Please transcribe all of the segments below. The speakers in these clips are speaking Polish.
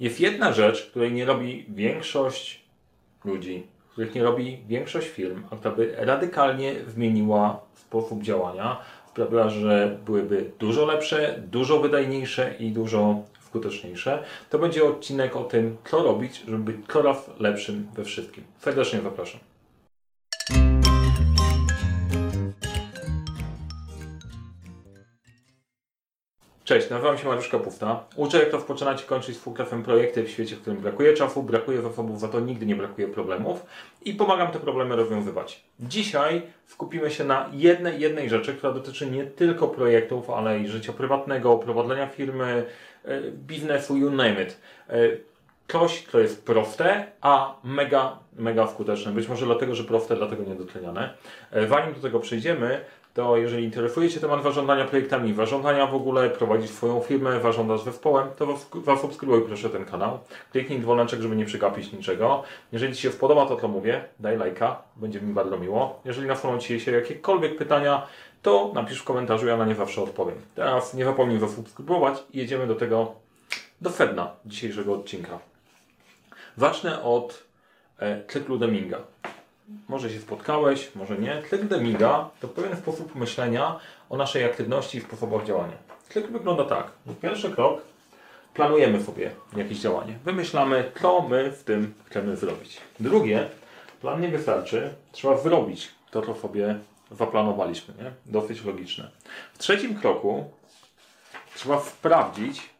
Jest jedna rzecz, której nie robi większość ludzi, których nie robi większość firm, a która by radykalnie zmieniła sposób działania, sprawiła, że byłyby dużo lepsze, dużo wydajniejsze i dużo skuteczniejsze. To będzie odcinek o tym, co robić, żeby być coraz lepszym we wszystkim. Serdecznie zapraszam. Cześć, nazywam się Mariusz Kapufta. Uczę jak rozpoczynać i kończyć współkrafem projekty w świecie, w którym brakuje czasu, brakuje zasobów, za to nigdy nie brakuje problemów i pomagam te problemy rozwiązywać. Dzisiaj skupimy się na jednej, jednej rzeczy, która dotyczy nie tylko projektów, ale i życia prywatnego, prowadzenia firmy, e, biznesu, you name it. E, coś, co jest proste, a mega, mega skuteczne. Być może dlatego, że proste, dlatego niedotleniane. E, zanim do tego przejdziemy, to jeżeli interesuje Cię temat zarządzania projektami, zarządzania w ogóle, prowadzić swoją firmę, zarządzasz zespołem, to zasubskrybuj proszę ten kanał. Kliknij dzwoneczek, żeby nie przegapić niczego. Jeżeli Ci się spodoba to, co mówię, daj lajka, będzie mi bardzo miło. Jeżeli nasuną Ci się jakiekolwiek pytania, to napisz w komentarzu, ja na nie zawsze odpowiem. Teraz nie zapomnij zasubskrybować i jedziemy do tego, do sedna dzisiejszego odcinka. Zacznę od e, cyklu Deminga. Może się spotkałeś, może nie. Cykl Demiga to pewien sposób myślenia o naszej aktywności i sposobach działania. Cykl wygląda tak. Pierwszy krok planujemy sobie jakieś działanie. Wymyślamy, co my w tym chcemy zrobić. Drugie, plan nie wystarczy, trzeba wyrobić to, co sobie zaplanowaliśmy. Nie? Dosyć logiczne. W trzecim kroku trzeba sprawdzić,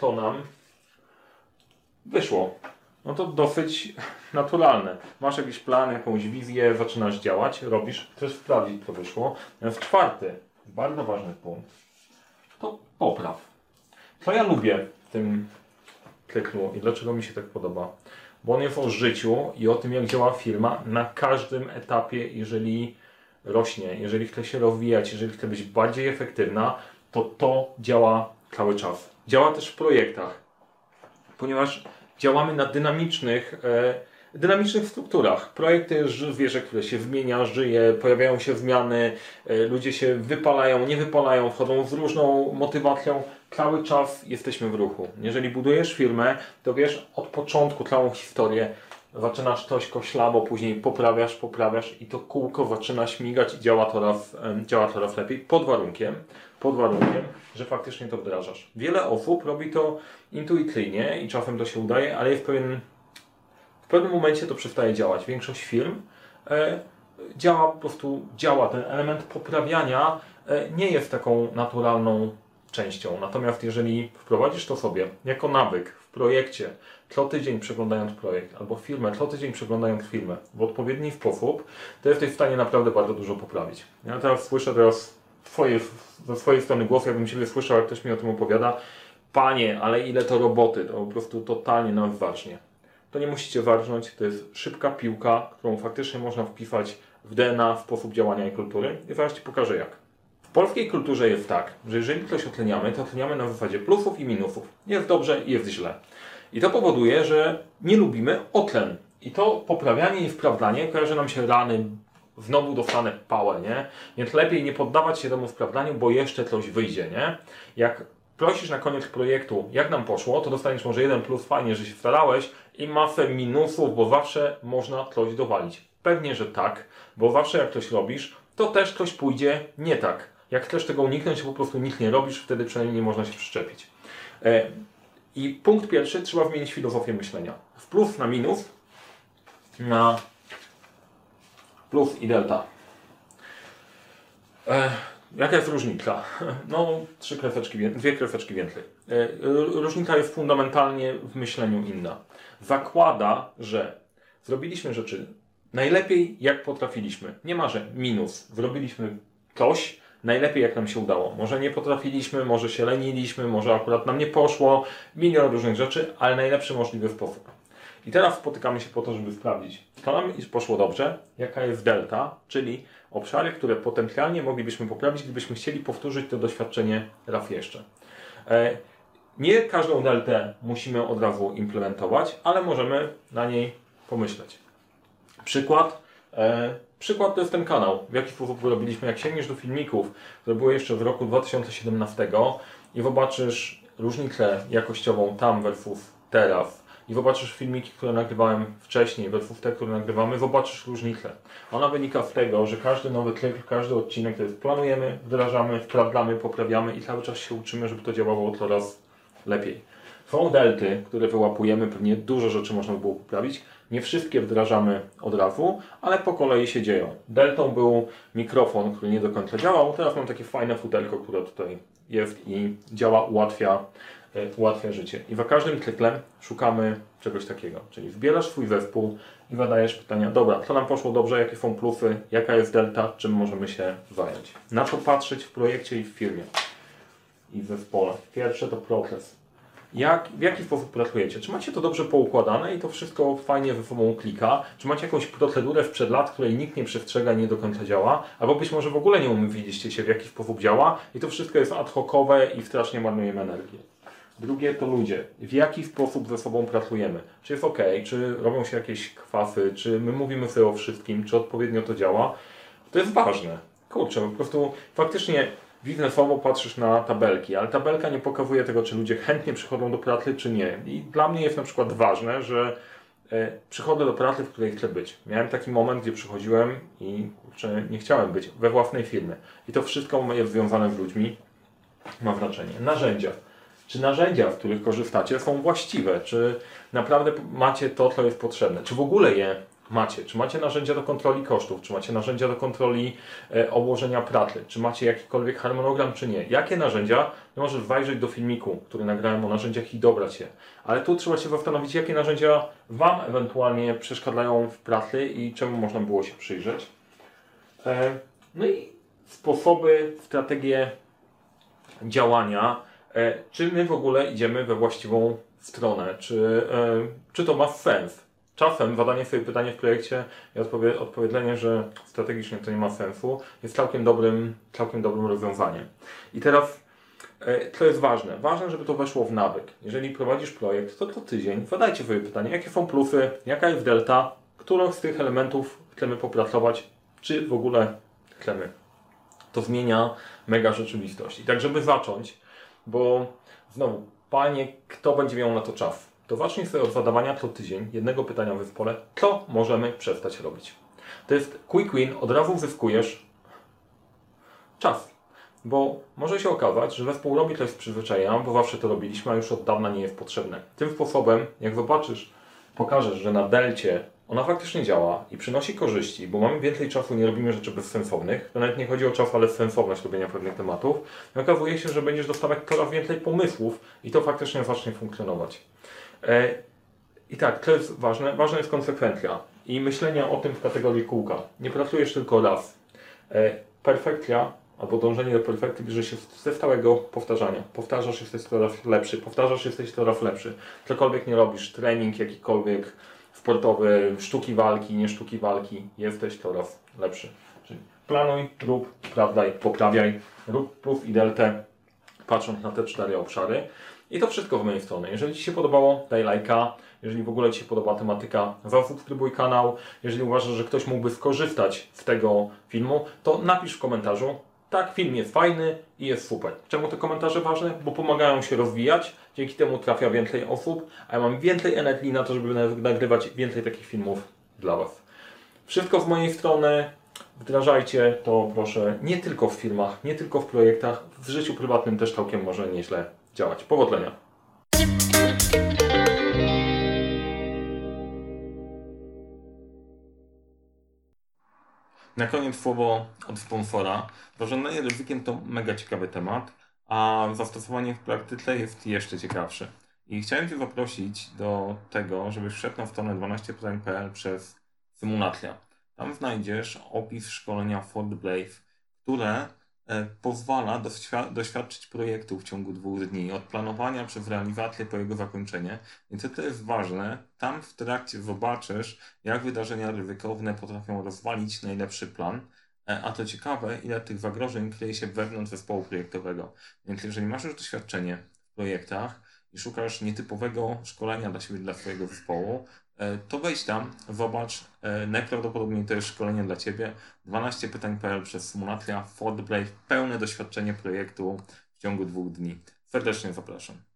co nam wyszło no to dosyć naturalne. Masz jakiś plan, jakąś wizję, zaczynasz działać, robisz, chcesz sprawdzić, co wyszło. W czwarty, bardzo ważny punkt, to popraw. Co ja lubię w tym cyklu i dlaczego mi się tak podoba? Bo on jest o życiu i o tym, jak działa firma na każdym etapie, jeżeli rośnie, jeżeli chce się rozwijać, jeżeli chce być bardziej efektywna, to to działa cały czas. Działa też w projektach, ponieważ działamy na dynamicznych, e, dynamicznych strukturach. Projekty zwierzę, które się zmienia, żyje, pojawiają się zmiany, e, ludzie się wypalają, nie wypalają, wchodzą z różną motywacją. Cały czas jesteśmy w ruchu. Jeżeli budujesz firmę, to wiesz od początku całą historię. Zaczynasz coś koślawo, później poprawiasz, poprawiasz i to kółko zaczyna śmigać i działa coraz, działa coraz lepiej pod warunkiem, pod warunkiem, że faktycznie to wdrażasz. Wiele osób robi to intuicyjnie i czasem to się udaje, ale jest pewien, w pewnym momencie to przestaje działać. Większość firm e, działa po prostu, działa. Ten element poprawiania e, nie jest taką naturalną częścią. Natomiast jeżeli wprowadzisz to sobie jako nawyk w projekcie, co tydzień przeglądając projekt, albo firmę, co tydzień przeglądając firmę w odpowiedni sposób, to jesteś w stanie naprawdę bardzo dużo poprawić. Ja teraz słyszę teraz twoje, ze swojej strony głos, jakbym Ciebie słyszał, jak ktoś mi o tym opowiada, Panie, ale ile to roboty, to po prostu totalnie nam ważnie. To nie musicie warznąć, to jest szybka piłka, którą faktycznie można wpisać w DNA, w sposób działania i kultury. I zaraz Ci pokażę jak. W polskiej kulturze jest tak, że jeżeli coś oceniamy, to oceniamy na zasadzie plusów i minusów. Jest dobrze i jest źle. I to powoduje, że nie lubimy otlen. I to poprawianie i wprawdzanie kojarzy nam się rany, znowu dostanę pałę, nie? Więc lepiej nie poddawać się temu sprawdzaniu, bo jeszcze coś wyjdzie, nie? Jak prosisz na koniec projektu, jak nam poszło, to dostaniesz może jeden plus, fajnie, że się starałeś i masę minusów, bo zawsze można coś dowalić. Pewnie, że tak, bo zawsze jak coś robisz, to też coś pójdzie nie tak. Jak chcesz tego uniknąć, po prostu nic nie robisz, wtedy przynajmniej nie można się przyczepić. E, I punkt pierwszy, trzeba wymienić filozofię myślenia. W plus na minus, na plus i delta. E, jaka jest różnica? No, trzy kreseczki, dwie kreseczki więcej. E, różnica jest fundamentalnie w myśleniu inna. Zakłada, że zrobiliśmy rzeczy najlepiej jak potrafiliśmy. Nie ma, że minus. Zrobiliśmy coś najlepiej jak nam się udało. Może nie potrafiliśmy, może się leniliśmy, może akurat nam nie poszło, milion różnych rzeczy, ale najlepszy możliwy sposób. I teraz spotykamy się po to, żeby sprawdzić, co nam poszło dobrze, jaka jest delta, czyli obszary, które potencjalnie moglibyśmy poprawić, gdybyśmy chcieli powtórzyć to doświadczenie raz jeszcze. E, nie każdą deltę musimy od razu implementować, ale możemy na niej pomyśleć. Przykład. E, przykład to jest ten kanał. W jaki sposób robiliśmy? Jak sięgniesz do filmików, które były jeszcze w roku 2017 i zobaczysz różnicę jakościową tam versus teraz i zobaczysz filmiki, które nagrywałem wcześniej, versus te, które nagrywamy, zobaczysz różnicę. Ona wynika z tego, że każdy nowy klip, każdy odcinek to jest planujemy, wdrażamy, sprawdzamy, poprawiamy i cały czas się uczymy, żeby to działało coraz lepiej. Są delty, które wyłapujemy, pewnie dużo rzeczy można by było poprawić. Nie wszystkie wdrażamy od razu, ale po kolei się dzieją. Deltą był mikrofon, który nie do końca działał. Teraz mam takie fajne futelko, które tutaj jest i działa, ułatwia, ułatwia życie. I za każdym cyklem szukamy czegoś takiego. Czyli zbierasz swój zespół i zadajesz pytania, dobra, co nam poszło dobrze, jakie są plusy, jaka jest delta, czym możemy się zająć. Na co patrzeć w projekcie i w firmie i w zespole. Pierwsze to proces jak, w jaki sposób pracujecie? Czy macie to dobrze poukładane i to wszystko fajnie ze sobą klika? Czy macie jakąś procedurę sprzed lat, której nikt nie przestrzega i nie do końca działa? Albo być może w ogóle nie umówiliście się, w jaki sposób działa i to wszystko jest ad hocowe i strasznie marnujemy energię. Drugie to ludzie. W jaki sposób ze sobą pracujemy? Czy jest ok? Czy robią się jakieś kwasy? Czy my mówimy sobie o wszystkim? Czy odpowiednio to działa? To jest ważne. Kurczę, po prostu faktycznie biznesowo patrzysz na tabelki, ale tabelka nie pokazuje tego, czy ludzie chętnie przychodzą do pracy, czy nie. I dla mnie jest na przykład ważne, że e, przychodzę do pracy, w której chcę być. Miałem taki moment, gdzie przychodziłem i kurczę, nie chciałem być we własnej firmie. I to wszystko jest związane z ludźmi, ma znaczenie. Narzędzia. Czy narzędzia, z których korzystacie, są właściwe? Czy naprawdę macie to, co jest potrzebne? Czy w ogóle je macie? Czy macie narzędzia do kontroli kosztów? Czy macie narzędzia do kontroli e, obłożenia pracy? Czy macie jakikolwiek harmonogram, czy nie? Jakie narzędzia? No możesz wejrzeć do filmiku, który nagrałem o narzędziach i dobrać je. Ale tu trzeba się zastanowić, jakie narzędzia Wam ewentualnie przeszkadzają w pracy i czemu można było się przyjrzeć. E, no i sposoby, strategie działania. E, czy my w ogóle idziemy we właściwą stronę? Czy, e, czy to ma sens? czasem zadanie sobie pytanie w projekcie i odpowie, odpowiedzenie, że strategicznie to nie ma sensu, jest całkiem dobrym, całkiem dobrym rozwiązaniem. I teraz, e, co jest ważne? Ważne, żeby to weszło w nawyk. Jeżeli prowadzisz projekt, to co tydzień zadajcie sobie pytanie, jakie są plusy, jaka jest delta, którą z tych elementów chcemy popracować, czy w ogóle chcemy. To zmienia mega rzeczywistość. I tak, żeby zacząć, bo znowu, panie, kto będzie miał na to czas? to zacznij sobie od zadawania co tydzień jednego pytania w zespole, co możemy przestać robić. To jest quick win, od razu zyskujesz czas. Bo może się okazać, że zespół robi coś z przyzwyczajenia, bo zawsze to robiliśmy, a już od dawna nie jest potrzebne. Tym sposobem, jak zobaczysz, pokażesz, że na delcie ona faktycznie działa i przynosi korzyści, bo mamy więcej czasu, nie robimy rzeczy bezsensownych. To nawet nie chodzi o czas, ale sensowność robienia pewnych tematów. I okazuje się, że będziesz dostawać coraz więcej pomysłów i to faktycznie zacznie funkcjonować. E, I tak, to jest ważne. Ważna jest konsekwencja i myślenie o tym w kategorii kółka. Nie pracujesz tylko raz. E, perfekcja albo dążenie do perfekty bierze się ze stałego powtarzania. Powtarzasz, jesteś coraz lepszy, powtarzasz, jesteś coraz lepszy. Cokolwiek nie robisz, trening jakikolwiek sportowy, sztuki walki, nie sztuki walki, jesteś coraz lepszy. Czyli planuj, rób, sprawdzaj, poprawiaj, rób plus i deltę, patrząc na te cztery obszary. I to wszystko w mojej strony. Jeżeli Ci się podobało, daj lajka. Jeżeli w ogóle Ci się podoba tematyka, zasubskrybuj kanał. Jeżeli uważasz, że ktoś mógłby skorzystać z tego filmu, to napisz w komentarzu. Tak, film jest fajny i jest super. Czemu te komentarze ważne? Bo pomagają się rozwijać, dzięki temu trafia więcej osób, a ja mam więcej energii na to, żeby nagrywać więcej takich filmów dla Was. Wszystko z mojej strony. Wdrażajcie to proszę nie tylko w firmach, nie tylko w projektach, w życiu prywatnym też całkiem może nieźle działać. Powodzenia! Na koniec słowo od sponsora. Zarządzanie ryzykiem to mega ciekawy temat, a zastosowanie w praktyce jest jeszcze ciekawsze. I chciałem Cię zaprosić do tego, żebyś wszedł na stronę 12pytań.pl przez symulacja. Tam znajdziesz opis szkolenia Ford Blaze, które pozwala doświadczyć projektu w ciągu dwóch dni, od planowania przez realizację po jego zakończenie. Więc to jest ważne. Tam w trakcie zobaczysz, jak wydarzenia ryzykowne potrafią rozwalić najlepszy plan. E, a to ciekawe, ile tych zagrożeń kryje się wewnątrz zespołu projektowego. Więc jeżeli masz już doświadczenie w projektach i szukasz nietypowego szkolenia dla siebie, dla swojego zespołu, E, to wejdź tam, zobacz. E, najprawdopodobniej to jest szkolenie dla Ciebie. 12 pytań.pl przez symulacja Ford Blade, pełne doświadczenie projektu w ciągu dwóch dni. Serdecznie zapraszam.